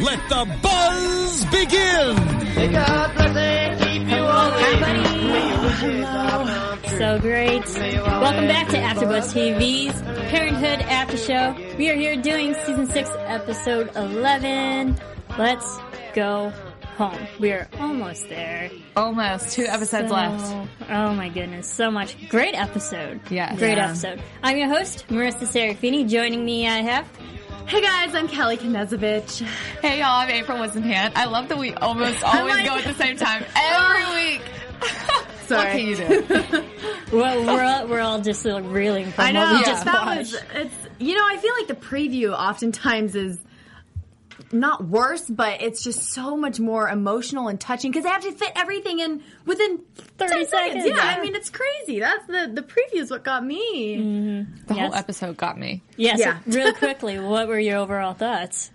let the buzz begin! So great. Welcome back to AfterBuzz TV's Parenthood After Show. We are here doing season 6, episode 11. Let's go home. We are almost there. Almost two episodes So- left. Oh my goodness, so much. Great episode. Yeah. Great Yeah. episode. I'm your host, Marissa Serafini. Joining me, I have Hey guys, I'm Kelly Knezovich. Hey y'all, I'm April Wisenhant. I love that we almost always like- go at the same time every week. So what Sorry. can you do? well, we're all, we're all just like reeling from I know. what we just that watched. was it's you know, I feel like the preview oftentimes is not worse, but it's just so much more emotional and touching because they have to fit everything in within 30 10 seconds, Yeah, yeah. I mean it's crazy. That's the the preview is what got me. Mm-hmm. The Yes. whole episode got me. Yes, Yeah. real quickly, what were your overall thoughts,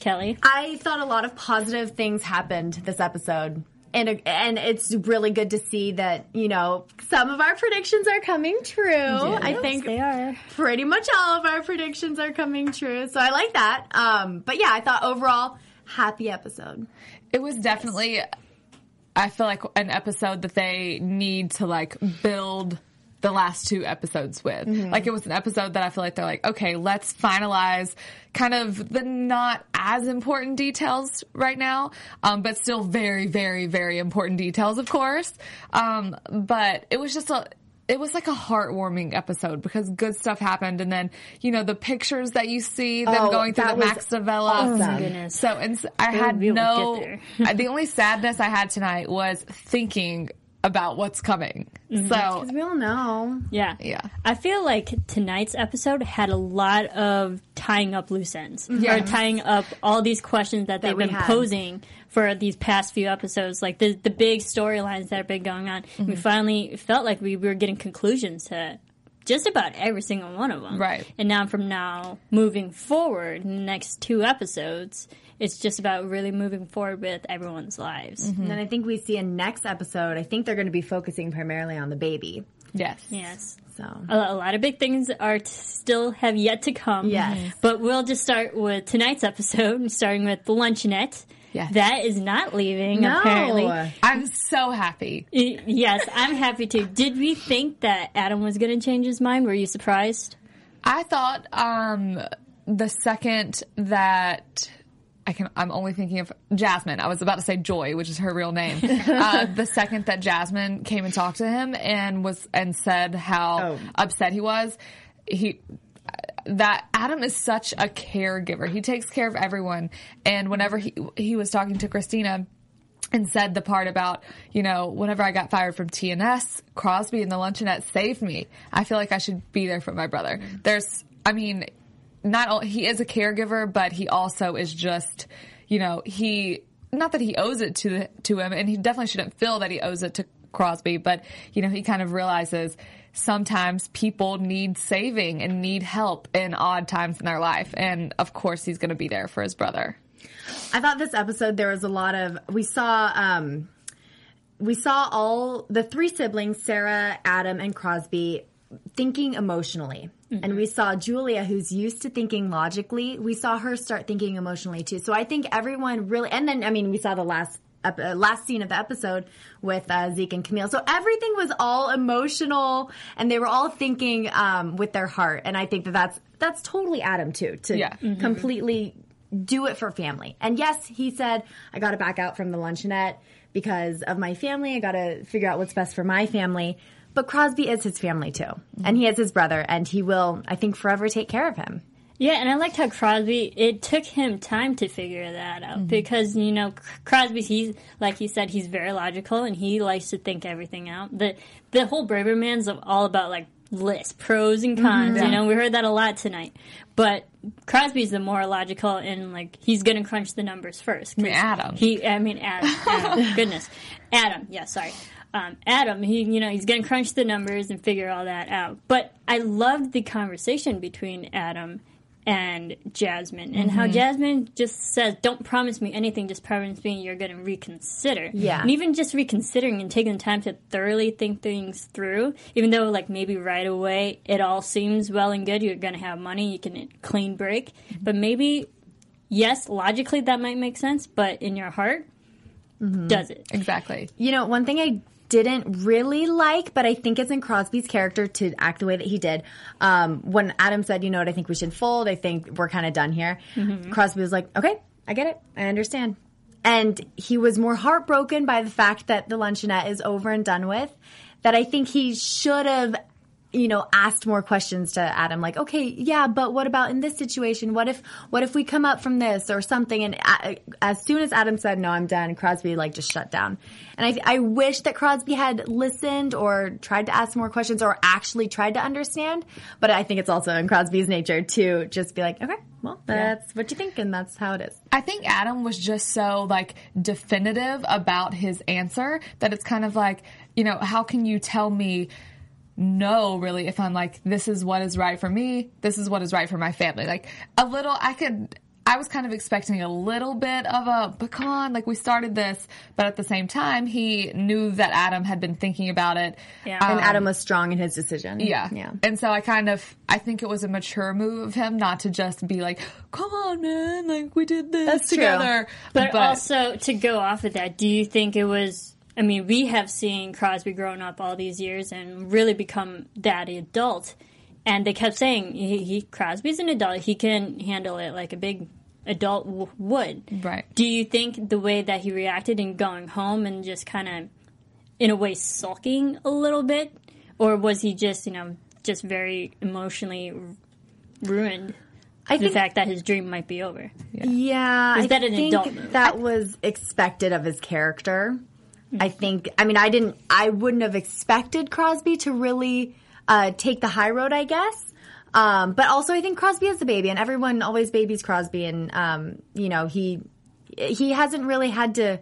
Kelly? I thought a lot of positive things happened this episode. And, and it's really good to see that, you know, some of our predictions are coming true. I think they are. pretty much all of our predictions are coming true. So I like that. Um, but yeah, I thought overall, happy episode. It was definitely, I feel like an episode that they need to like build the last two episodes with. Like it was an episode that I feel like they're like, okay, let's finalize kind of the not as important details right now, um, but still very, very, very important details, of course. Um, but it was just a, it was like a heartwarming episode because good stuff happened, and then you know the pictures that you see them Oh, going through the Max Davella. awesome. So, and s- I had no. the only sadness I had tonight was thinking about what's coming. So, We all know. Yeah. Yeah. I feel like tonight's episode had a lot of tying up loose ends. Or tying up all these questions that they've been had. posing for these past few episodes. Like the, the big storylines that have been going on. Mm-hmm. We finally felt like we were getting conclusions to just about every single one of them. Right. And now from now moving forward, in the next two episodes, it's just about really moving forward with everyone's lives. Mm-hmm. And then I think we see in next episode, I think they're going to be focusing primarily on the baby. yes. Yes. So a, a lot of big things are t- still have yet to come. Yes. Mhm. But we'll just start with tonight's episode, starting with the luncheonette. Yes. That is not leaving, No. apparently. I'm so happy. Yes, I'm happy to. Did we think that Adam was going to change his mind? Were you surprised? I thought um, the second that I can, I'm only thinking of Jasmine. I was about to say Joy, which is her real name. uh, the second that Jasmine came and talked to him and was and said how Oh. upset he was, he that Adam is such a caregiver. He takes care of everyone. And whenever he he was talking to Christina and said the part about, you know, whenever I got fired from TNS, Crosby and the luncheonette saved me. I feel like I should be there for my brother. There's, I mean, not he is a caregiver, but he also is just, you know, he, not that he owes it to, to him, and he definitely shouldn't feel that he owes it to Crosby, but, you know, he kind of realizes sometimes people need saving and need help in odd times in their life. And of course, he's going to be there for his brother. I thought this episode there was a lot of we saw um we saw all the three siblings, Sarah, Adam, and Crosby, thinking emotionally. And we saw Julia, who's used to thinking logically, we saw her start thinking emotionally too. So I think everyone really, and then, I mean, we saw the last ep- uh, last scene of the episode with uh, Zeke and Camille. So everything was all emotional, and they were all thinking um, with their heart. And I think that that's that's totally Adam too to Yeah. completely do it for family. And yes, he said, I got to back out from the luncheonette because of my family. I got to figure out what's best for my family. But Crosby is his family too. And he is his brother, and he will, I think, forever take care of him. Yeah, and I liked how Crosby. It took him time to figure that out mm-hmm. because you know Crosby. He's like he said, he's very logical and he likes to think everything out. the The whole Braverman's all about like lists, pros and cons. Mm-hmm. You know, we heard that a lot tonight. But Crosby's the more logical and like he's going to crunch the numbers first. 'cause mean, Adam. He, I mean, Adam. Adam goodness, Adam. Yeah, sorry. Um, Adam, he, you know, he's going to crunch the numbers and figure all that out. But I loved the conversation between Adam and Jasmine and how mm-hmm. Jasmine just says, "Don't promise me anything. Just promise me you're going to reconsider." Yeah. and even just reconsidering and taking the time to thoroughly think things through, even though like maybe right away it all seems well and good. You're going to have money, you can clean break, mm-hmm. but maybe yes, logically that might make sense, but in your heart, mm-hmm. does it? Exactly. You know, one thing I didn't really like, but I think it's in Crosby's character to act the way that he did. Um, when Adam said, you know what, I think we should fold, I think we're kind of done here. Crosby was like, okay, I get it. I understand. And he was more heartbroken by the fact that the luncheonette is over and done with, that I think he should have you know asked more questions to Adam like okay yeah but what about in this situation? What if what if we come up from this or something? And a as soon as Adam said no I'm done Crosby like just shut down. And I, I wish that Crosby had listened or tried to ask more questions or actually tried to understand but I think it's also in Crosby's nature to just be like okay well that's what you think and that's how it is. I think Adam was just so like definitive about his answer that it's kind of like, you know, how can you tell me no really if I'm like this is what is right for me, this is what is right for my family. Like a little I could I was kind of expecting a little bit of a, but come on, like we started this, but at the same time, he knew that Adam had been thinking about it. Yeah. Um, and Adam was strong in his decision yeah. yeah And so I kind of, I think it was a mature move of him not to just be like, come on, man, like we did this That's true. together. But, also to go off of that, do you think it was? I mean, we have seen Crosby growing up all these years and really become that adult, and they kept saying he, he Crosby's an adult; he can handle it like a big adult w- would. Right. Do you think the way that he reacted in going home and just kind of, in a way, sulking a little bit, or was he just you know just very emotionally r- ruined? I The think fact that his dream might be over. Yeah, Is I an think adult move? that was expected of his character. I think. I mean, I didn't. I wouldn't have expected Crosby to really uh, take the high road. I guess. Um, but also, I think Crosby is the baby, and everyone always babies Crosby, and um, you know he he hasn't really had to.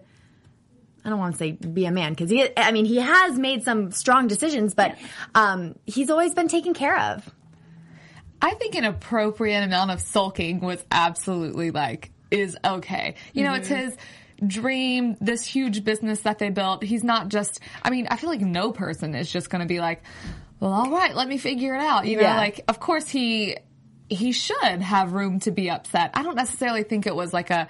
I don't want to say be a man because he. I mean, he has made some strong decisions, but um, he's always been taken care of. I think an appropriate amount of sulking was absolutely like is okay. You know, it's his dream, this huge business that they built. He's not just I mean, I feel like no person is just going to be like, "Well, all right, let me figure it out." You know, Yeah. like of course he he should have room to be upset. I don't necessarily think it was like a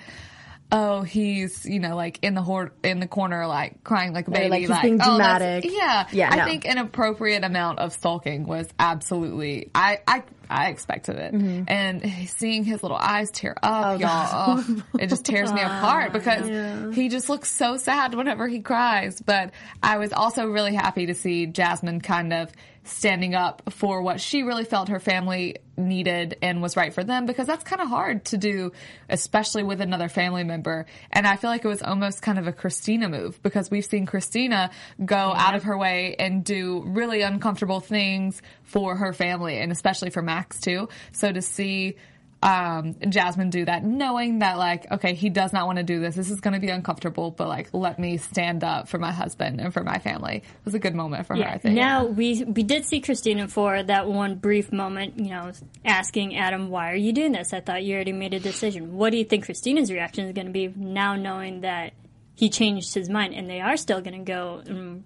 Oh, he's you know like in the hor- in the corner like crying like a baby, like, he's being oh, dramatic. Yeah, Yeah, I no. think an appropriate amount of sulking was absolutely. I I I expected it, Mm-hmm. and seeing his little eyes tear up, Oh, y'all, oh, it just tears me apart because he just looks so sad whenever he cries. But I was also really happy to see Jasmine kind of standing up for what she really felt her family needed and was right for them because that's kind of hard to do, especially with another family member. And I feel like it was almost kind of a Christina move because we've seen Christina go out of her way and do really uncomfortable things for her family and especially for Max too. So to see um, Jasmine do that, knowing that like, okay, he does not want to do this. This is going to be uncomfortable, but like, let me stand up for my husband and for my family. It was a good moment for her, I think. Now we we did see Christina for that one brief moment, you know, asking Adam, "Why are you doing this? I thought you already made a decision." What do you think Christina's reaction is going to be now, knowing that he changed his mind and they are still going to go and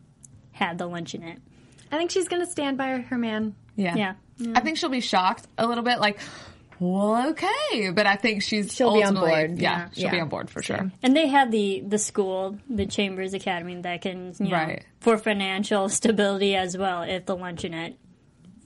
have the luncheonette? I think she's going to stand by her man. Yeah. Yeah. I think she'll be shocked a little bit, like, well, okay. But I think she's She'll be on board. Yeah, Yeah. she'll be on board for sure. And they have the the school, the Chambers Academy, that can, you know, Right. for financial stability as well. If the luncheonette,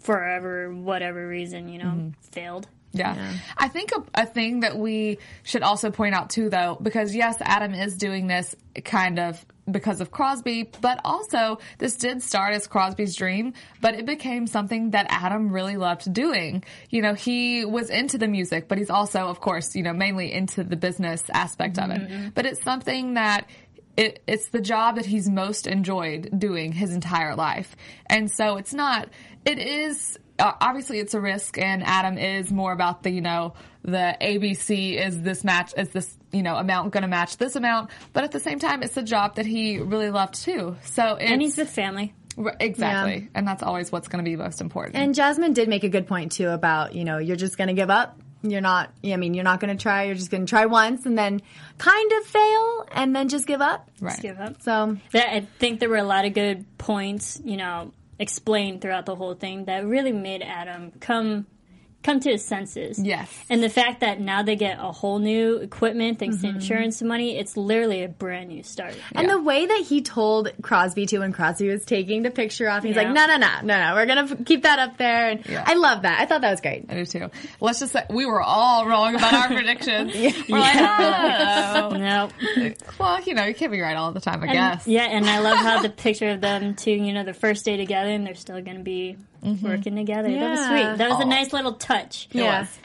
forever whatever reason, you know, Mm-hmm. failed. Yeah. I think a, a thing that we should also point out too, though, because yes, Adam is doing this kind of because of Crosby, but also this did start as Crosby's dream, but it became something that Adam really loved doing. You know, he was into the music, but he's also, of course, you know, mainly into the business aspect of it. But it's something that it, it's the job that he's most enjoyed doing his entire life. And so it's not, it is, uh, obviously it's a risk and Adam is more about the, you know, the ABC is this match, is this, you know, amount going to match this amount. But at the same time, it's a job that he really loved too. So it's, And he's with family. r- exactly. Yeah. And that's always what's going to be most important. And Jasmine did make a good point too about, you know, you're just going to give up. You're not, I mean, you're not going to try. You're just going to try once and then kind of fail and then just give up. right. Give up. So, That, I think there were a lot of good points, you know, explained throughout the whole thing that really made Adam come come to his senses. Yes. And the fact that now they get a whole new equipment thanks to mm-hmm. insurance money, it's literally a brand new start. and the way that he told Crosby to when Crosby was taking the picture off, he's Yeah. like, no, no, no, no, no, we're going to keep that up there. And Yeah. I love that. I thought that was great. I do too. Let's just say we were all wrong about our predictions. We're like, oh. No. Well, you know, you can't be right all the time, I And- guess. Yeah, and I love how the picture of them two, you know, the first day together and they're still going to be working together. That was Yeah. sweet. That was Aw. a nice little touch. Yeah. was.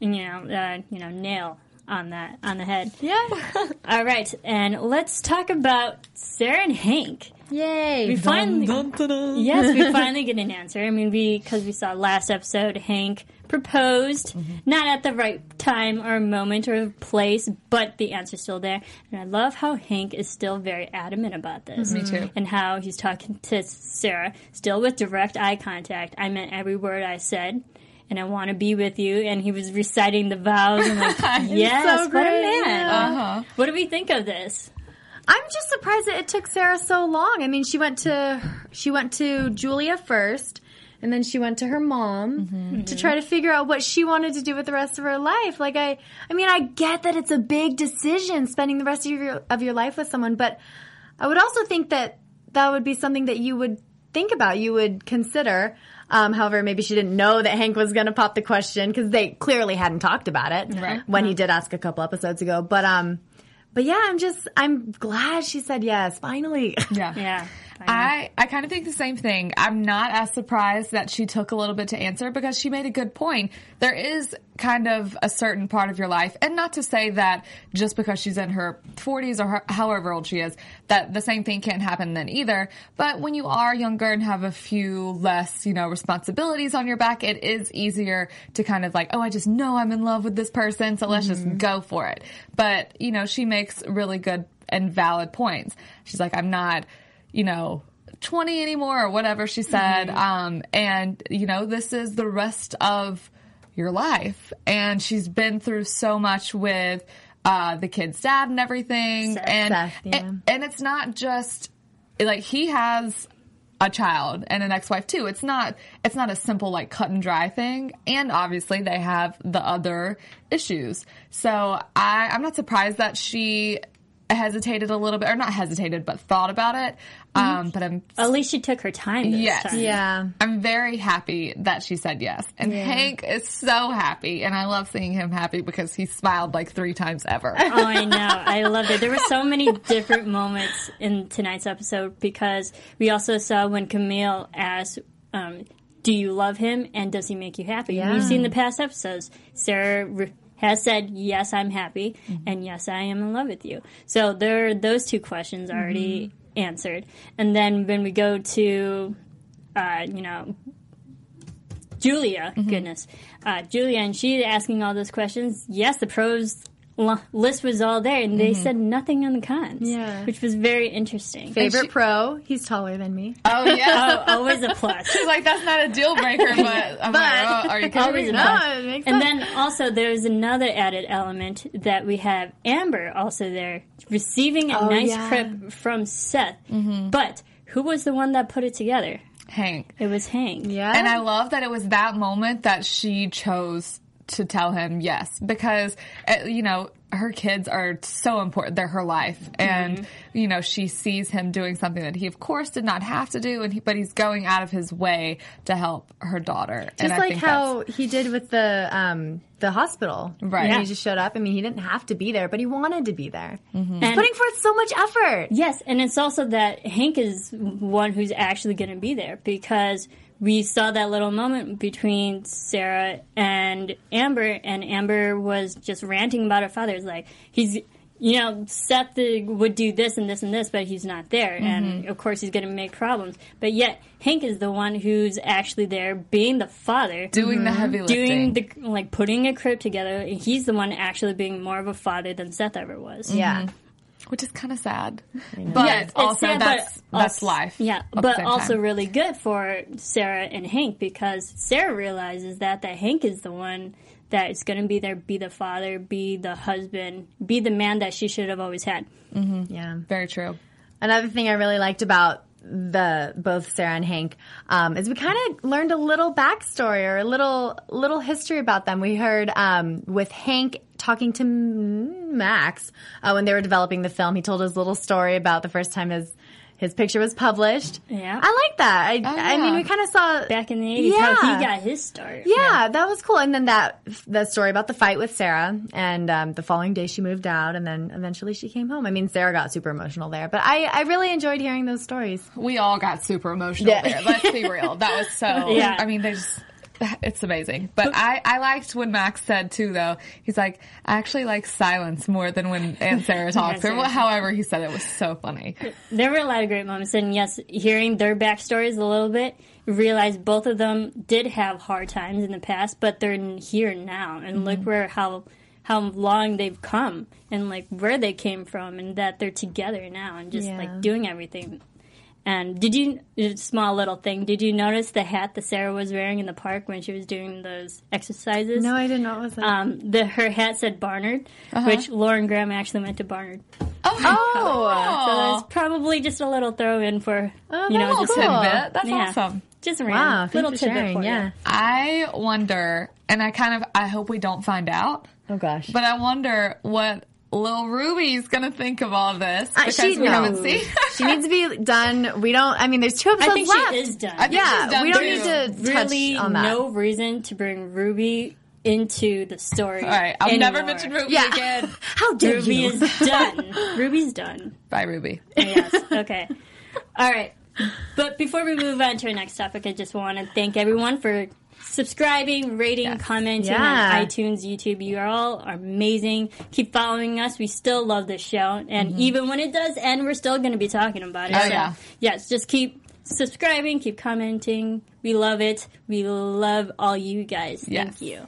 And, you know, uh, you know, nail on that on the head. Yeah. All right, and let's talk about Sarah and Hank. Yay. We finally, yes, we finally get an answer. I mean, we because we saw last episode, Hank proposed, not at the right time or moment or place, but the answer's still there. And I love how Hank is still very adamant about this. Me too. And how he's talking to Sarah, still with direct eye contact. I meant every word I said. And I want to be with you. And he was reciting the vows. And like, yes, so what a great, man. Uh-huh. What do we think of this? I'm just surprised that it took Sarah so long. I mean, she went to she went to Julia first, and then she went to her mom to try to figure out what she wanted to do with the rest of her life. Like I, I mean, I get that it's a big decision spending the rest of your of your life with someone, but I would also think that that would be something that you would think about, you would consider. Um, however, maybe she didn't know that Hank was going to pop the question because they clearly hadn't talked about it Right. when he did ask a couple episodes ago. But um, but yeah, I'm just I'm glad she said yes. Finally. Yeah. Yeah. I, I kind of think the same thing. I'm not as surprised that she took a little bit to answer because she made a good point. There is kind of a certain part of your life, and not to say that just because she's in her 40s or her, however old she is, that the same thing can't happen then either. But when you are younger and have a few less, you know, responsibilities on your back, it is easier to kind of like, oh, I just know I'm in love with this person, so let's just mm-hmm. go for it. But, you know, she makes really good and valid points. She's like, I'm not, you know, 20 anymore or whatever she said. Um, and, you know, this is the rest of your life. And she's been through so much with, uh, the kid's dad and everything. Seth. and, Seth, yeah. and, and it's not just, like, he has a child and an ex-wife too. It's not, it's not a simple, like, cut and dry thing. And obviously they have the other issues. So I, I'm not surprised that she hesitated a little bit, or not hesitated, but thought about it. Um, but I'm At least she took her time. This Yes. time. yeah. I'm very happy that she said yes. And Hank is so happy. And I love seeing him happy because he smiled like three times ever. Oh, I know. I loved it. There were so many different moments in tonight's episode because we also saw when Camille asked, um, "Do you love him and does he make you happy?" And Yeah. We've seen the past episodes. Sarah re- has said, "Yes, I'm happy," and "Yes, I am in love with you." So there, are those two questions already answered. And then when we go to, uh, you know, Julia, Mm-hmm. goodness, uh, Julia, and she's asking all those questions. Yes, the pros l- list was all there, and they mm-hmm. said nothing on the cons. Yeah. which was very interesting. Favorite she- pro? He's taller than me. oh, yeah. Oh, always a plus. She's like, that's not a deal breaker, but I'm like, oh, are you kidding Always me? a No. plus. it makes And sense. then also there's another added element that we have Amber also there receiving a Oh, nice yeah. crib from Seth. Mm-hmm. But who was the one that put it together? Hank. It was Hank. yeah. And I love that it was that moment that she chose to tell him yes because uh, you know her kids are so important. They're her life. And, you know, she sees him doing something that he, of course, did not have to do, and he, but he's going out of his way to help her daughter. and Just I like think how he did with the um, the hospital. Right. He just showed up. I mean, he didn't have to be there, but he wanted to be there. Mm-hmm. And- Putting forth so much effort. Yes, and it's also that Hank is one who's actually going to be there because we saw that little moment between Sarah and Amber, and Amber was just ranting about her father. It's like he's, you know, Seth the, would do this and this and this, but he's not there, mm-hmm. and of course he's going to make problems. But yet Hank is the one who's actually there, being the father, doing the mm-hmm. heavy lifting. doing the like putting a crib together. and He's the one actually being more of a father than Seth ever was. Yeah. Mm-hmm. Which is kind of sad. But Yeah, it's also sad, but that's that's also- life. Yeah, but also time. really good for Sarah and Hank because Sarah realizes that that Hank is the one that is going to be there, be the father, be the husband, be the man that she should have always had. Yeah. very true. Another thing I really liked about the both Sarah and Hank um, is we kind of learned a little backstory or a little little history about them. We heard um, with Hank talking to Max uh, when they were developing the film. He told his little story about the first time his his picture was published. Yeah. I like that. I, I mean, we kind of saw Back in the 80s, how Yeah. he got his start. Yeah, that was cool. And then that that story about the fight with Sarah, and um, the following day she moved out, and then eventually she came home. I mean, Sarah got super emotional there, but I I really enjoyed hearing those stories. We all got super emotional Yeah. there. Let's be real. That was so. Yeah. I mean, they just. It's amazing. But I, I liked when Max said too, though. He's like, I actually like silence more than when Aunt Sarah talks. or however he said it was so funny. There were a lot of great moments, and yes, hearing their backstories a little bit, you realize both of them did have hard times in the past, but they're here now, and mm-hmm. look where how how long they've come, and like where they came from, and that they're together now, and just Yeah. like doing everything. And did you small little thing? Did you notice the hat that Sarah was wearing in the park when she was doing those exercises? No, I didn't know what was that. Um, the her hat said Barnard, which Lauren Graham actually meant to Barnard. oh, oh. So that's probably just a little throw in for Oh, you know that's just cool. Tidbit. That's Yeah. awesome. just a wow! random Thanks little for tidbit sharing. for you. Yeah. I wonder, and I kind of, I hope we don't find out, Oh gosh. but I wonder what Lil Ruby's gonna think of all this Uh, she we haven't knows. seen. she needs to be done. We don't. I mean, there's two episodes I think left. she is done. I think Yeah, she's done we don't too. need to touch really on that. no reason to bring Ruby into the story. All right, I'll never anymore. mention Ruby Yeah. again. How dare Ruby you? is done. Ruby's done. Bye, Ruby. Yes. Okay. All right. But before we move on to our next topic, I just want to thank everyone for subscribing, rating, commenting Yeah. on iTunes, YouTube. You are all amazing. Keep following us. We still love this show. And even when it does end, we're still going to be talking about it. Oh, so, yeah. yes, just keep subscribing, keep commenting. We love it. We love all you guys. Yes. Thank you.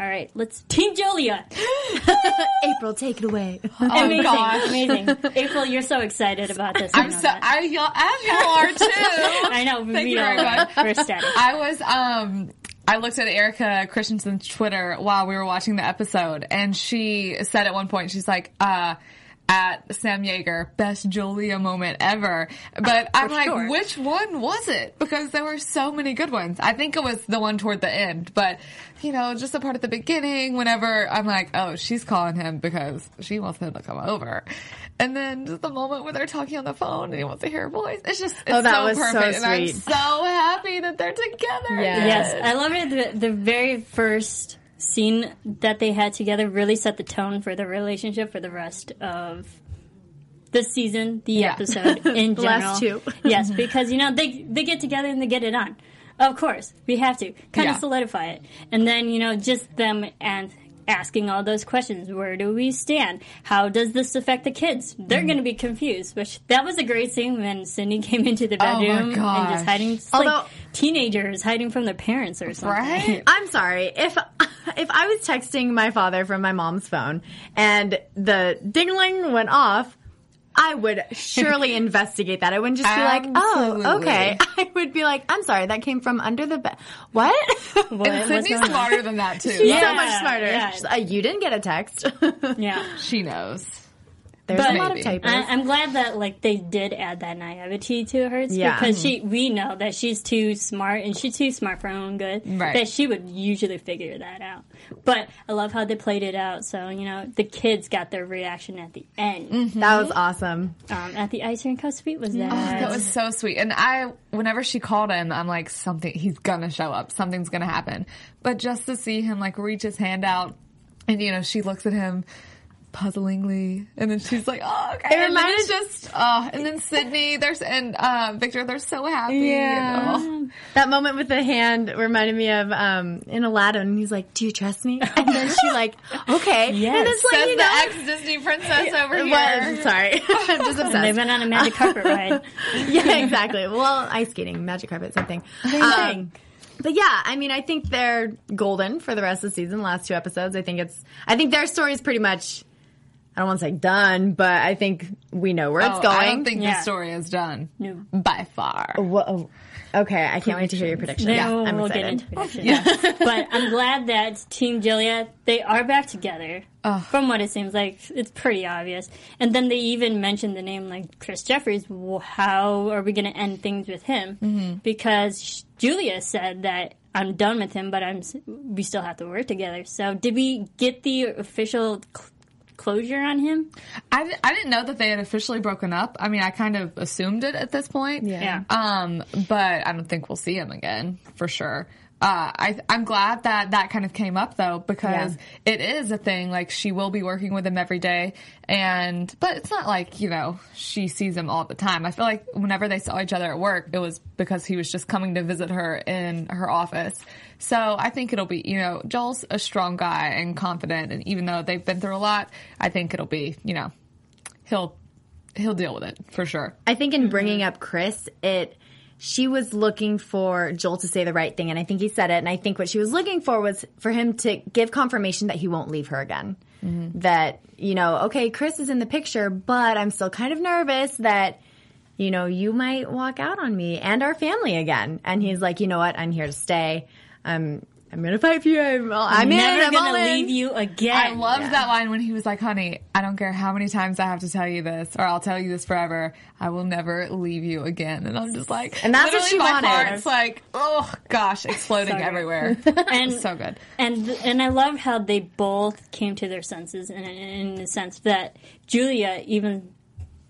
All right, let's Team Julia. April, take it away. amazing, gosh. amazing. April, you're so excited about this. I I'm know so that. I y'all as you are too. I know. Thank we you all very much. We're ecstatic. I was um I looked at Erika Christensen's Twitter while we were watching the episode and she said at one point she's like uh at Sam Jaeger, best Julia moment ever. But I'm like, sure. which one was it? Because there were so many good ones. I think it was the one toward the end, but you know, just the part at the beginning whenever I'm like, oh, she's calling him because she wants him to come over. And then just the moment where they're talking on the phone and he wants to hear her voice. It's just, it's Oh, that so was so perfect. and I'm so happy that they're together. Yeah. Yes, I love it. The, the very first scene that they had together really set the tone for the relationship for the rest of the season, the Yeah. episode in The general. last two. yes, because you know they they get together and they get it on. Of course, we have to kind Yeah. of solidify it, and then you know just them and asking all those questions. Where do we stand? How does this affect the kids? They're Mm-hmm. going to be confused. Which that was a great scene when Sydney came into the Oh bedroom and just hiding, just like Although- teenagers hiding from their parents or something. Right? I'm sorry if if I was texting my father from my mom's phone and the dingling went off. I would surely investigate that. I wouldn't just be like, "Oh, okay." I would be like, "I'm sorry, that came from under the bed." What? What- And what's Sydney's smarter than that too. She's Yeah. so much smarter. yeah. Like, "Uh, you didn't get a text. Yeah. She knows. There's But a lot of Maybe. typos. I, I'm glad that like they did add that naivety to her Yeah. because she we know that she's too smart and she's too smart for her own good Right. that she would usually figure that out. But I love how they played it out. So you know the kids got their reaction at the end. Mm-hmm. that was awesome. Um, at the ice rink, how sweet was that? That was so sweet. And I, whenever she called him, I'm like, something, he's gonna show up. Something's gonna happen. But just to see him like reach his hand out and, you know, she looks at him puzzlingly and then she's like, oh, okay. and then reminded- it's just, oh, and then Sydney, there's, and, uh, Victor, they're so happy. Yeah. And, oh. That moment with the hand reminded me of um, in Aladdin. He's like, "Do you trust me?" And then she like, "Okay." Yes. And it's like Says you the know, ex-Disney princess over here. Well, sorry, I'm just obsessed. They obsessed. went on a magic carpet ride. yeah, exactly. Well, ice skating, magic carpet, same thing. Same Um, thing. But yeah, I mean, I think they're golden for the rest of the season. Last two episodes, I think it's. I think their story is pretty much. I don't want to say done, but I think we know where it's Oh, going. I don't think Yeah. the story is done. No. By far. Whoa. Okay, I can't wait to hear your prediction. Then Yeah, we'll, I'm we'll excited. get into predictions. but I'm glad that Team Julia they are back together. From what it seems like, it's pretty obvious. And then they even mentioned the name like Chris Jeffries. How are we going to end things with him? Mm-hmm. Because Julia said that I'm done with him, but I'm we still have to work together. So did we get the official cl- closure on him? I, I didn't know that they had officially broken up. I mean, I kind of assumed it at this point. Yeah. Um, but I don't think we'll see him again for sure. Uh, I, I'm glad that that kind of came up though because it is a thing. Like she will be working with him every day, and but it's not like you know she sees him all the time. I feel like whenever they saw each other at work, it was because he was just coming to visit her in her office. So I think it'll be you know Joel's a strong guy and confident, and even though they've been through a lot, I think it'll be you know he'll he'll deal with it for sure. I think in bringing up Chris, it she was looking for Joel to say the right thing, and I think he said it. And I think what she was looking for was for him to give confirmation that he won't leave her again. Mm-hmm. That you know, okay, Chris is in the picture, but I'm still kind of nervous that you know you might walk out on me and our family again. And he's like, you know what, I'm here to stay. I'm I'm gonna fight for you. I'm, I'm in. Never I'm gonna in. leave you again. I loved that line when he was like, "Honey, I don't care how many times I have to tell you this, or I'll tell you this forever. I will never leave you again." And I'm just like, And that's what she my wanted. Heart's like, oh gosh, exploding So everywhere. And so good. And and I love how they both came to their senses in, in the sense that Julia even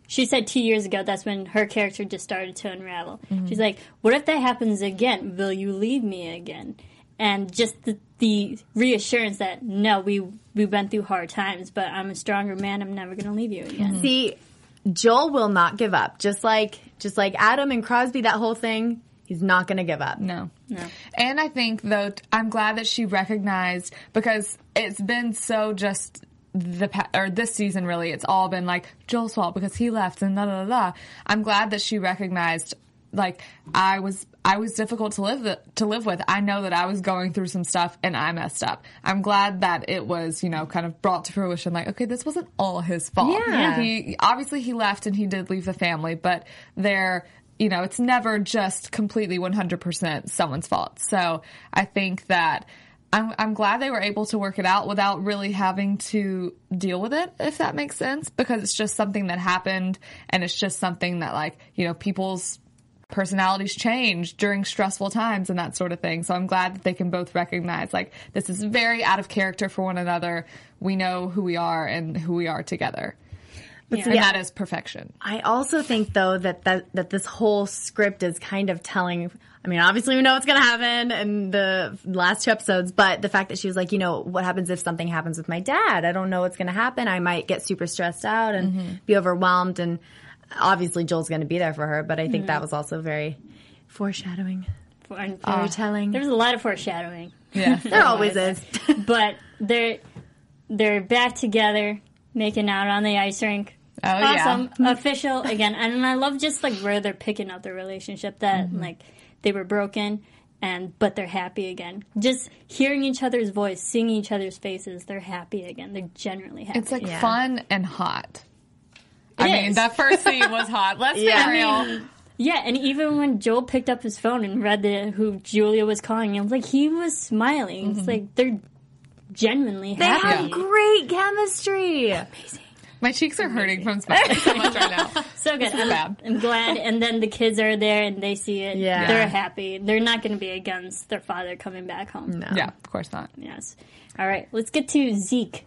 she said two years ago that's when her character just started to unravel. Mm-hmm. She's like, "What if that happens again? Will you leave me again?" And just the, the reassurance that no, we we went through hard times, but I'm a stronger man. I'm never going to leave you again. See, Joel will not give up. Just like just like Adam and Crosby, that whole thing, he's not going to give up. No. No. And I think though, I'm glad that she recognized because it's been so just the pa- or this season really, it's all been like Joel's fault because he left and da da da. da. I'm glad that she recognized like I was I was difficult to live th- to live with. I know that I was going through some stuff and I messed up. I'm glad that it was you know kind of brought to fruition. Like okay, this wasn't all his fault. Yeah. He obviously he left and he did leave the family, but there you know it's never just completely 100% someone's fault. So I think that. I'm, I'm glad they were able to work it out without really having to deal with it, if that makes sense, because it's just something that happened and it's just something that like, you know, people's personalities change during stressful times and that sort of thing. So I'm glad that they can both recognize like this is very out of character for one another. We know who we are and who we are together. Yeah. And that is perfection. I also think though that, that that this whole script is kind of telling. I mean, obviously we know what's going to happen in the last two episodes, but the fact that she was like, you know, what happens if something happens with my dad? I don't know what's going to happen. I might get super stressed out and mm-hmm. be overwhelmed. And obviously Joel's going to be there for her, but I think that mm-hmm. was also very foreshadowing. Uh, and Very ah. telling. There was a lot of foreshadowing. Yeah. There always is. but they're they're back together making out on the ice rink. Oh, awesome, mm-hmm. official again, and I love just like where they're picking up the relationship that Mm-hmm. like they were broken and but they're happy again. Just hearing each other's voice, seeing each other's faces, they're happy again. They're generally happy. It's like Yeah. fun and hot. I It mean, is. that first scene was hot. Let's Yeah. be real. yeah, and even when Joel picked up his phone and read the, who Julia was calling him, like he was smiling. Mm-hmm. It's like they're genuinely They happy. They have great chemistry. Amazing. My cheeks are hurting from smiling so much right now. So good. I'm, bad. I'm glad. And then the kids are there and they see it. Yeah. They're happy. They're not going to be against their father coming back home. No. Yeah, of course not. Yes. All right. Let's get to Zeke.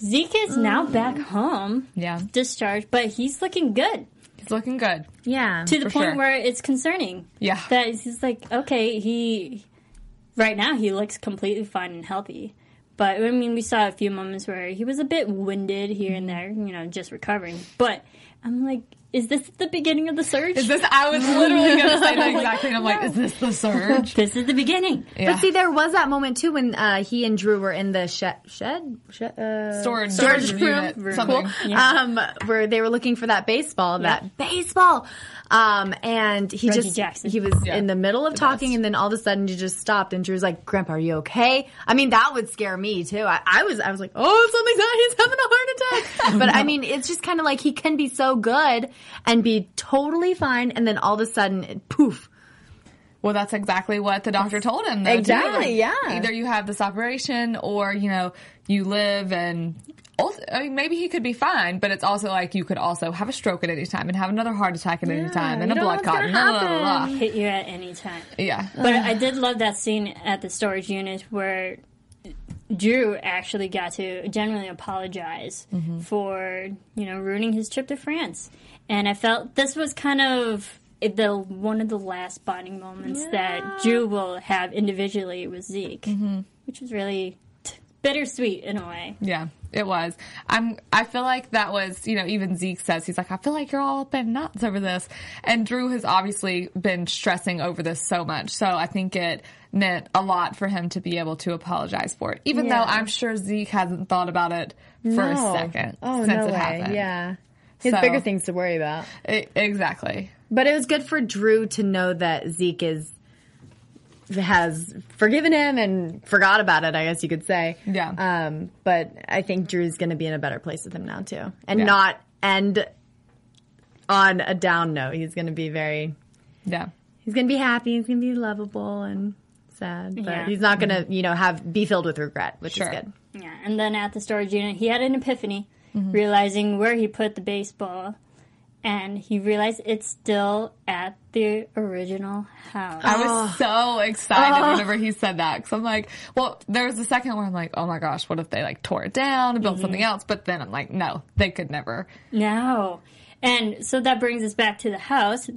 Zeke is now mm. back home, Yeah, discharged, but he's looking good he's looking good. Yeah. to the point sure. where it's concerning. Yeah. That he's like, okay, he right now he looks completely fine and healthy. But I mean, we saw a few moments where he was a bit winded here and mm-hmm. there, you know, just recovering. But I'm like, is this the beginning of the surge? Is this? I was literally going to say that exactly. And I'm like, is this the surge? this is the beginning. Yeah. But see, there was that moment too when uh, he and Drew were in the shed, shed, shed uh, Storage, storage unit, room, something. um, where they were looking for that baseball, that baseball. Um, and he Reggie just Jackson. he was Yeah. in the middle of talking, best. and then all of a sudden he just stopped, and Drew's like, "Grandpa, are you okay?" I mean, that would scare me too. I, I was I was like, "Oh, something's not. he's having a heart attack." but I mean, it's just kind of like he can be so good and be totally fine, and then all of a sudden, poof. Well, that's exactly what the doctor told him. though. Exactly, Like, yeah. Either you have this operation, or you know, you live and. Also, I mean, maybe he could be fine, but it's also like you could also have a stroke at any time and have another heart attack at any time and a blood clot. and blah, blah, blah, blah. Hit you at any time. Yeah. But I did love that scene at the storage unit where Drew actually got to genuinely apologize Mm-hmm. for, you know, ruining his trip to France. And I felt this was kind of the one of the last bonding moments that Drew will have individually with Zeke, Mm-hmm. which was really t- bittersweet in a way. Yeah, it was. I'm. I feel like that was. You know, even Zeke says he's like, I feel like you're all up in knots over this, and Drew has obviously been stressing over this so much. So I think it meant a lot for him to be able to apologize for it, even Yeah. though I'm sure Zeke hasn't thought about it for a second Oh since no it way! happened. Yeah, he has So- bigger things to worry about. E- exactly. But it was good for Drew to know that Zeke is has forgiven him and forgot about it. I guess you could say. Yeah. Um, but I think Drew's going to be in a better place with him now too, and Yeah. not end on a down note. He's going to be very. Yeah. He's going to be happy. He's going to be lovable and sad, but Yeah. he's not going to, you know, have be filled with regret, which Sure. is good. Yeah, and then at the storage unit, he had an epiphany, Mm-hmm. realizing where he put the baseball, and he realized it's still at the original house. I was so excited whenever he said that because I'm like, well, there was a second where I'm like, oh my gosh, what if they like tore it down and built something else? But then I'm like, no, they could never. No. And so that brings us back to the house.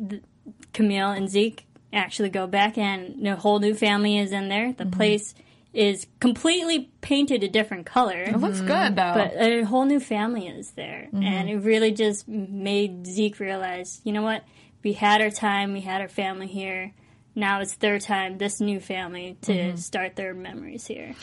Camille and Zeke actually go back, and a whole new family is in there. The Mm-hmm. place is completely painted a different color. It looks good though. But a whole new family is there. Mm-hmm. And it really just made Zeke realize, you know what? We had our time, we had our family here. Now it's their time, this new family, to Mm-hmm. start their memories here.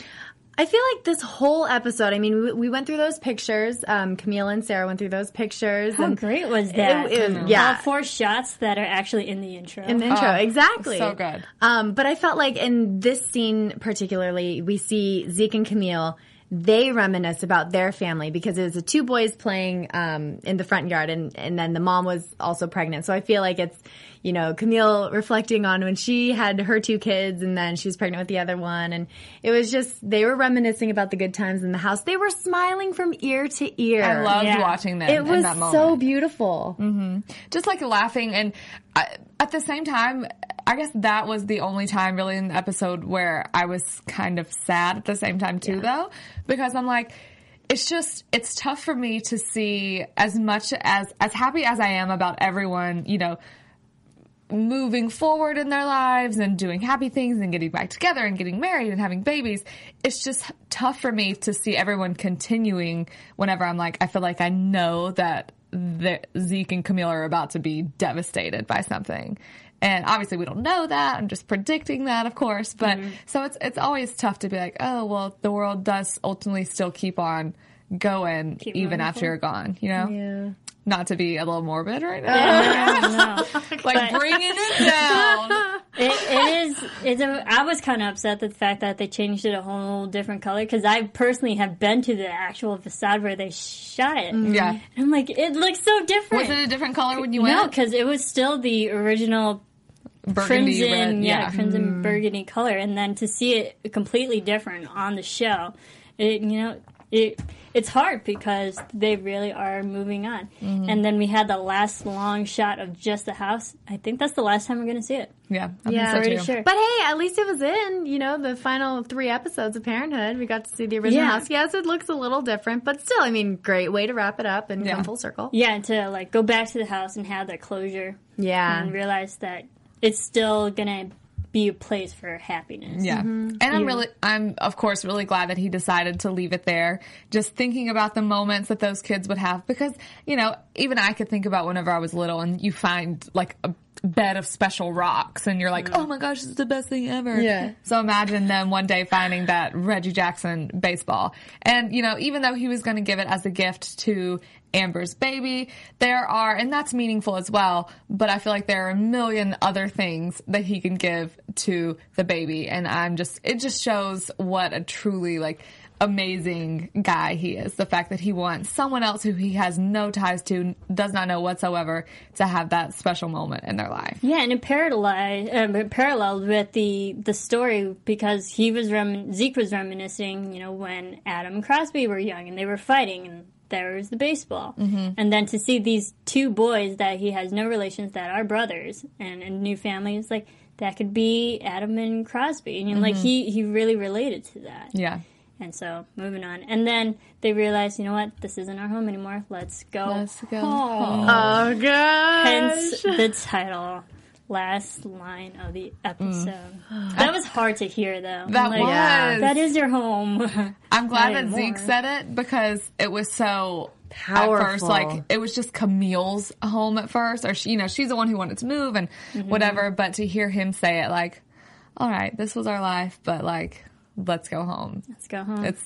I feel like this whole episode. I mean, we, we went through those pictures. Um, Camille and Sarah went through those pictures. How and great was that? It- it- yeah. All four shots that are actually in the intro. in the intro, Oh, exactly. so good. Um, but I felt like in this scene particularly, we see Zeke and Camille. They reminisce about their family because it was the two boys playing um, in the front yard, and and then the mom was also pregnant. So I feel like it's you know Camille reflecting on when she had her two kids, and then she was pregnant with the other one, and it was just they were reminiscing about the good times in the house. They were smiling from ear to ear. I loved Yeah. watching them it in was that moment. so beautiful. just like laughing and I, at the same time i guess that was the only time really in the episode where i was kind of sad at the same time too though because i'm like it's just it's tough for me to see as much as as happy as i am about everyone you know moving forward in their lives and doing happy things and getting back together and getting married and having babies. It's just tough for me to see everyone continuing whenever I'm like, I feel like I know that the, Zeke and Camille are about to be devastated by something. And obviously we don't know that. I'm just predicting that, of course. But mm-hmm. so it's, it's always tough to be like, oh, well, the world does ultimately still keep on going Keep even after you're gone, you know? Yeah. Not to be a little morbid right now. No. like bringing it down. It, it is. It's a, I was kind of upset at the fact that they changed it a whole different color because I personally have been to the actual facade where they shot it. Mm-hmm. Yeah. And I'm like, it looks so different. Was it a different color when you went? no, because it was still the original Burgundy crimson, red, yeah, crimson mm. burgundy color, and then to see it completely different on the show, it you know it it's hard because they really are moving on. Mm-hmm. And then we had the last long shot of just the house. I think that's the last time we're going to see it. Yeah, I Yeah, so Pretty too. sure. But hey, at least it was in, you know, the final three episodes of Parenthood. We got to see the original Yeah. house. Yes, it looks a little different, but still, I mean, great way to wrap it up and Yeah. come full circle. yeah, and to like go back to the house and have that closure Yeah. and realize that it's still going to be a place for happiness. Yeah. Mm-hmm. And I'm really, I'm of course really glad that he decided to leave it there. Just thinking about the moments that those kids would have because, you know, even I could think about whenever I was little and you find like a bed of special rocks and you're like, mm-hmm. oh my gosh, this is the best thing ever. Yeah. So imagine them one day finding that Reggie Jackson baseball. And, you know, even though he was going to give it as a gift to Amber's baby, there are, and that's meaningful as well, but I feel like there are a million other things that he can give to the baby. And I'm just, it just shows what a truly like, amazing guy he is. The fact that he wants someone else who he has no ties to, does not know whatsoever, to have that special moment in their life. Yeah, and it paralleled, um, paralleled with the the story because he was remin- Zeke was reminiscing, you know, when Adam and Crosby were young and they were fighting, and there was the baseball, mm-hmm. and then to see these two boys that he has no relations that are brothers and a new family is like that could be Adam and Crosby, and you know, like he he really related to that. Yeah. And so moving on, and then they realized, you know what, this isn't our home anymore. Let's go. Let's go home. Oh, gosh. Hence the title, last line of the episode. That was hard to hear, though. Mm. That Like, was. That is your home. I'm glad Not that Zeke anymore. said it because it was so Powerful. At first, like it was just Camille's home at first, or she, you know, she's the one who wanted to move and Mm-hmm. whatever. But to hear him say it, like, all right, this was our life, but like, let's go home. Let's go home. It's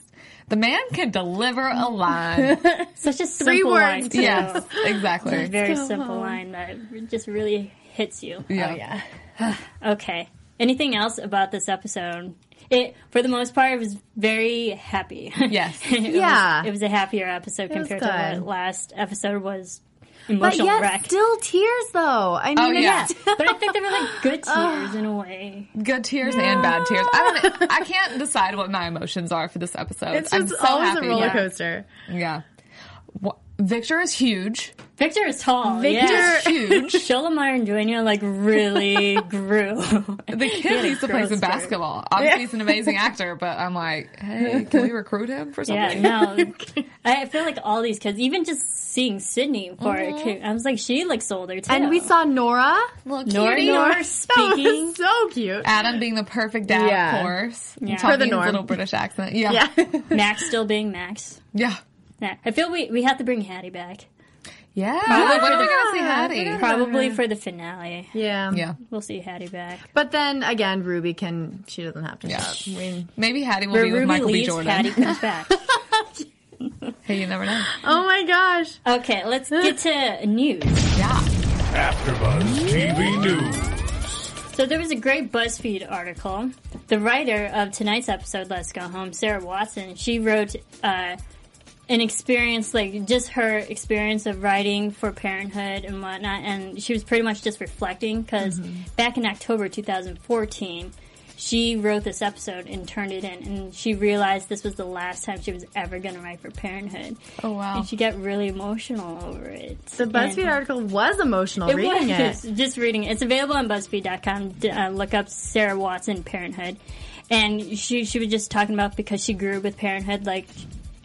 the man can deliver a line. Such a simple Three words, line, too. yes, exactly. Very simple line that just really hits you. Oh yeah. Okay. Anything else about this episode? It, for the most part, it was very happy. Yes. it Yeah. Was, it was a happier episode was compared to good. what last episode was But emotional yet, wreck. still tears, though. I mean, Oh, yeah. it's- but I think they were like good tears in a way. Good tears and bad tears. I don't. I can't decide what my emotions are for this episode. It's I'm just so always happy. a roller coaster. Yeah. Wha- Victor is huge. Victor is tall. Victor- yeah. Huge. Xolo Maridueña like really grew. The kid needs to play some spurt. basketball. Obviously, he's an amazing actor, but I'm like, hey, can we recruit him for something? Yeah, no. I feel like all these kids, even just seeing Sydney for a kid, I was like, she looks older too. And we saw Nora. Little Nora, cutie. Nora That speaking. was so cute. Adam being the perfect dad, Yeah. of course. Yeah. Talking For the norm. little British accent. Yeah. Yeah. Max still being Max. Yeah. Yeah, I feel we we have to bring Hattie back. Yeah. Probably when for are we the- going to see Hattie? Probably for the finale. yeah. Yeah. We'll see Hattie back. But then again, Ruby can, she doesn't have to. Yeah. I mean, Maybe Hattie will Where be with Ruby Michael B. leaves, Jordan. Hattie comes back. Hey, you never know. oh my gosh. okay, let's get to news. Yeah. AfterBuzz TV News. So there was a great BuzzFeed article. The writer of tonight's episode, Let's Go Home, Sarah Watson, she wrote uh, an experience, like just her experience of writing for Parenthood and whatnot, and she was pretty much just reflecting because back in October 2014, she wrote this episode and turned it in, and she realized this was the last time she was ever going to write for Parenthood. Oh, wow. And she got really emotional over it. The BuzzFeed And- article was emotional it reading was. it. Just reading it. It's available on BuzzFeed.com. Uh, look up Sarah Watson Parenthood, and she she was just talking about because she grew with Parenthood, like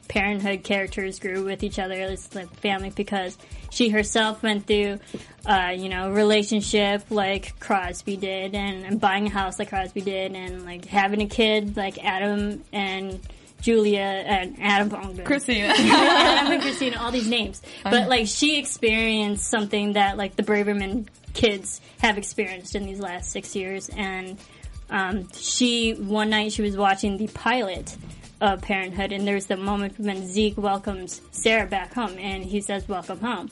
Parenthood characters grew with each other as like family because she herself went through, uh, you know, relationship like Crosby did, and, and buying a house like Crosby did, and like having a kid like Adam and. Julia and Adam Bongman. Christina. Adam and Christina, all these names. But like she experienced something that like the Braverman kids have experienced in these last six years, and um, she one night she was watching the pilot of Parenthood, and there's the moment when Zeke welcomes Sarah back home, and he says "Welcome home,"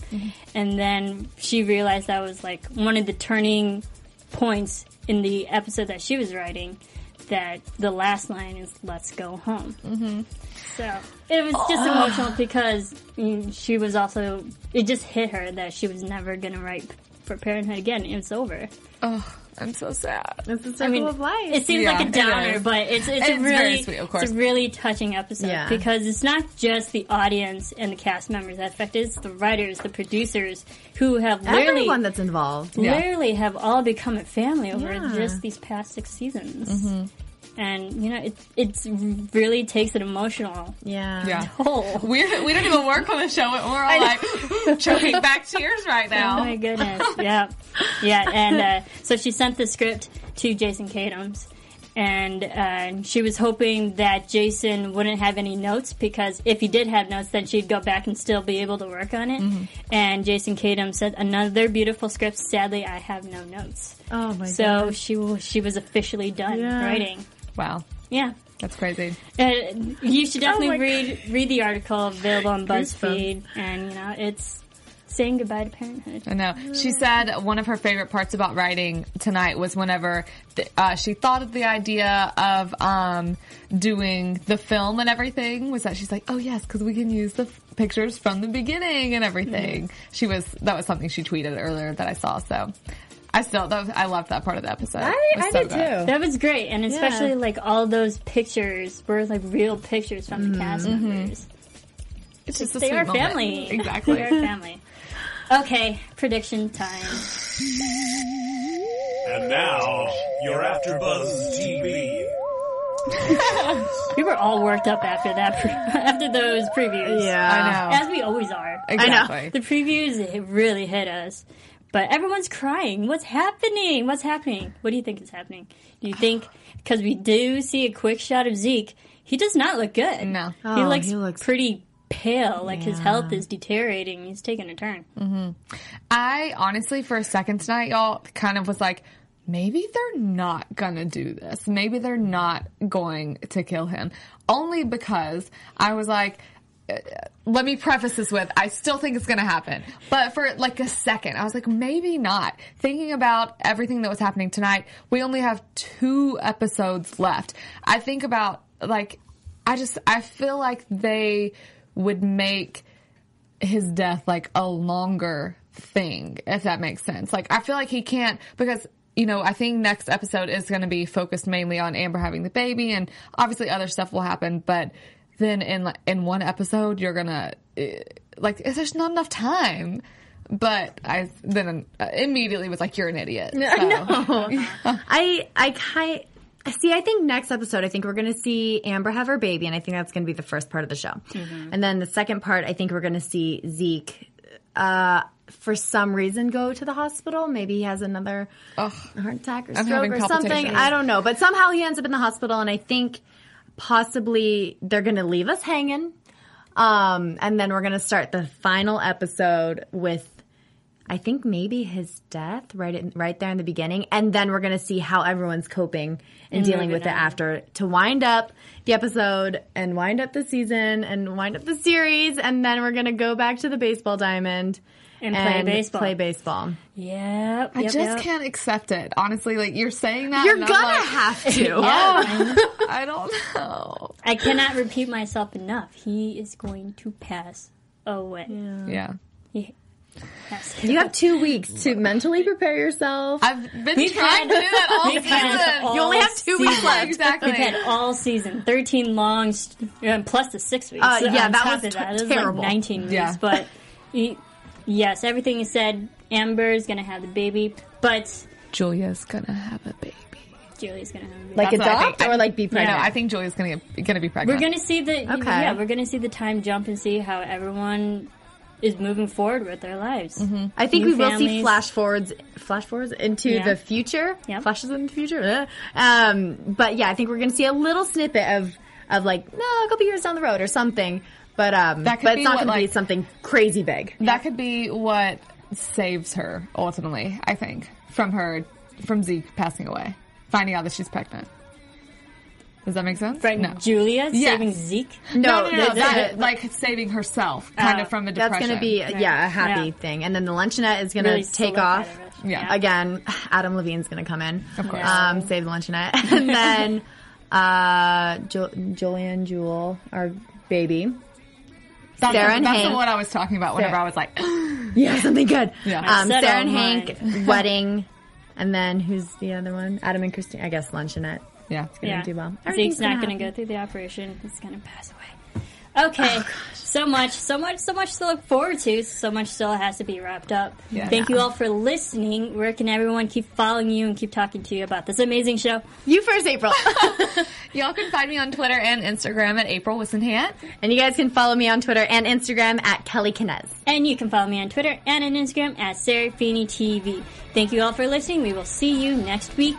and then she realized that was like one of the turning points in the episode that she was writing. That the last line is "Let's go home." So it was just emotional because mm, she was also it just hit her that she was never gonna write for Parenthood again. It was over. oh, I'm so sad. It's the circle I mean, of life. it seems Yeah, like a downer, is. but it's it's, a It's very really sweet, of course. it's a really touching episode Yeah. because it's not just the audience and the cast members that affected; it's the writers, the producers who have literally Everyone that's involved. Yeah. have all become a family over Yeah. just these past six seasons. Mm-hmm. And you know, it it's really takes an emotional Yeah. Yeah. toll. We're, we don't even work on the show. and We're all like choking back tears right now. Oh my goodness. Yeah. Yeah. And uh, so she sent the script to Jason Katims. And uh, she was hoping that Jason wouldn't have any notes because if he did have notes, then she'd go back and still be able to work on it. Mm-hmm. And Jason Katims said, "Another beautiful script. Sadly, I have no notes." Oh my So god. she she was officially done Yeah. writing. Wow, Yeah. that's crazy. Uh, you should definitely Oh read read the article available on BuzzFeed, and you know it's saying goodbye to parenthood. I know. She said one of her favorite parts about writing tonight was whenever th- uh, she thought of the idea of um, doing the film and everything. Was that she's like, oh yes, because we can use the f- pictures from the beginning and everything. She was that was something she tweeted earlier that I saw. So I still that was, I loved that part of the episode. I, I so did good. too. That was great, and especially Yeah. like all those pictures were like real pictures from Mm-hmm. the cast members. It's just a They sweet are moment. family. Exactly. they are family. Okay, prediction time. And now, you're after Buzz TV. We were all worked up after that, pre- after those previews. Yeah. I know. as we always are. Exactly. The previews it really hit us, but everyone's crying. What's happening? What's happening? What do you think is happening? Do you think because we do see a quick shot of Zeke, he does not look good. No. he Oh, looks he looks- pretty pale. Like his health is deteriorating. He's taking a turn. Mm-hmm. I honestly, for a second tonight, y'all, kind of was like, maybe they're not gonna do this. Maybe they're not going to kill him. Only because I was like, let me preface this with, I still think it's gonna happen. But for like a second, I was like, maybe not. Thinking about everything that was happening tonight, we only have two episodes left. I think about, like, I just, I feel like they would make his death like a longer thing, if that makes sense. Like, I feel like he can't, because, you know, I think next episode is going to be focused mainly on Amber having the baby and obviously other stuff will happen, but then in, in one episode, you're gonna, eh, like, there's not enough time. But I then uh, immediately was like, you're an idiot. So. I I kind see. I think next episode, I think we're going to see Amber have her baby, and I think that's going to be the first part of the show. And then the second part, I think we're going to see Zeke. Uh, for some reason, go to the hospital. Maybe he has another heart attack or stroke or something. I don't know, but somehow he ends up in the hospital, and I think possibly they're going to leave us hanging. Um, and then we're going to start the final episode with I think maybe his death right in, right there in the beginning, and then we're gonna see how everyone's coping and dealing with it moving after to wind up the episode and wind up the season and wind up the series, and then we're gonna go back to the baseball diamond And play baseball. Play baseball. Yep. I yep, just yep. can't accept it. Honestly, like you're saying that. You're and I'm gonna like, have to. Yeah. I don't know. I cannot repeat myself enough. He is going to pass away. Yeah. He has You have two weeks to mentally prepare yourself. I've been We've trying had- to do that all season. all You only have two weeks left. Exactly. We've had all season, thirteen long, plus the six weeks. Uh, yeah, on that top was of t- that. It was terrible. like nineteen weeks. Yeah. But y- yes, everything you said. Amber is gonna have the baby, but Julia's gonna have a baby. Julie's gonna have the baby. like That's what adopt or like be No, pregnant. I think Julia's gonna get, gonna be pregnant. we're pregnant. gonna see the Okay. yeah, we're gonna see the time jump and see how everyone is moving forward with their lives. I think New we will see flash forwards, flash forwards into Yeah. the future. Yep. Flashes in the future. Uh, Um, but yeah, I think we're going to see a little snippet of of like no, a couple years down the road or something. But um, That could but it's not what, going to be something crazy big. that could be what saves her ultimately. I think from her from Zeke passing away, finding out that she's pregnant. Does that make sense? Right, No. Julia Yes. saving Zeke. No, no, no, that's that, gonna- like saving herself, kind Oh, of from a depression. that's going to be yeah a happy Yeah. thing. And then the luncheonette is going to Really take off. it. Yeah. Again, Adam Levine's going to come in. Of course. Um, save the luncheonette, and then uh, jo- Julian Jewel, our baby. That's, Sarah and that's Hank. the one I was talking about whenever Sarah- I was like, Yeah, something good. Yeah. Um, Sarah and mine. Hank wedding And then who's the other one? Adam and Christine. I guess Luncheonette. Yeah. It's Gonna Yeah. do well. Zeke's Everything's not gonna going go through the operation. He's going to pass away. Okay. Oh, so much, so much, so much to look forward to. So much still has to be wrapped up. Yeah. Thank you all for listening. Where can everyone keep following you and keep talking to you about this amazing show? You first, April. Y'all can find me on Twitter and Instagram at April Wissenhant. and you guys can follow me on Twitter and Instagram at Kelly Kinez. And you can follow me on Twitter and on Instagram at Serafini TV. Thank you all for listening. We will see you next week.